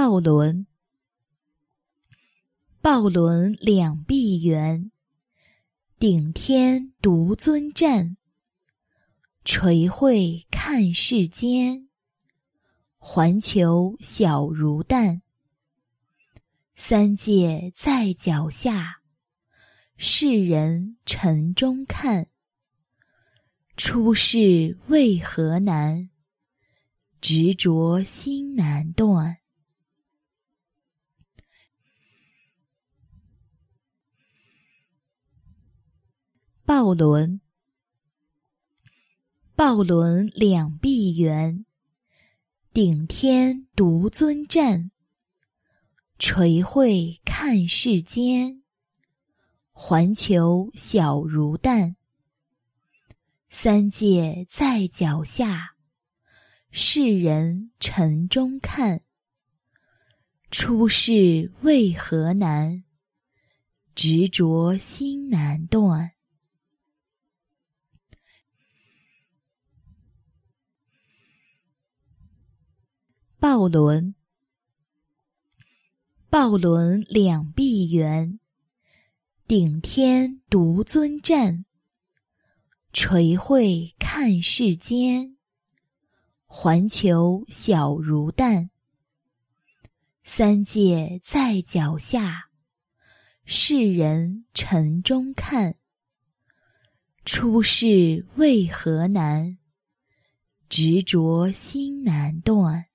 抱轮，抱轮两臂圆，顶天独尊站，垂慧看世间，环球小如蛋。三界在脚下，世人尘中看。出世为何难？执着心难断。抱轮，抱轮两臂圆，顶天独尊站。垂慧看世间，环球小如蛋。三界在脚下，世人尘中看。出世为何难？执着心难断。抱轮。抱轮两臂圆，顶天独尊站。垂慧看世间，环球小如蛋。三界在脚下，世人尘中看。出世为何难？执着心难断。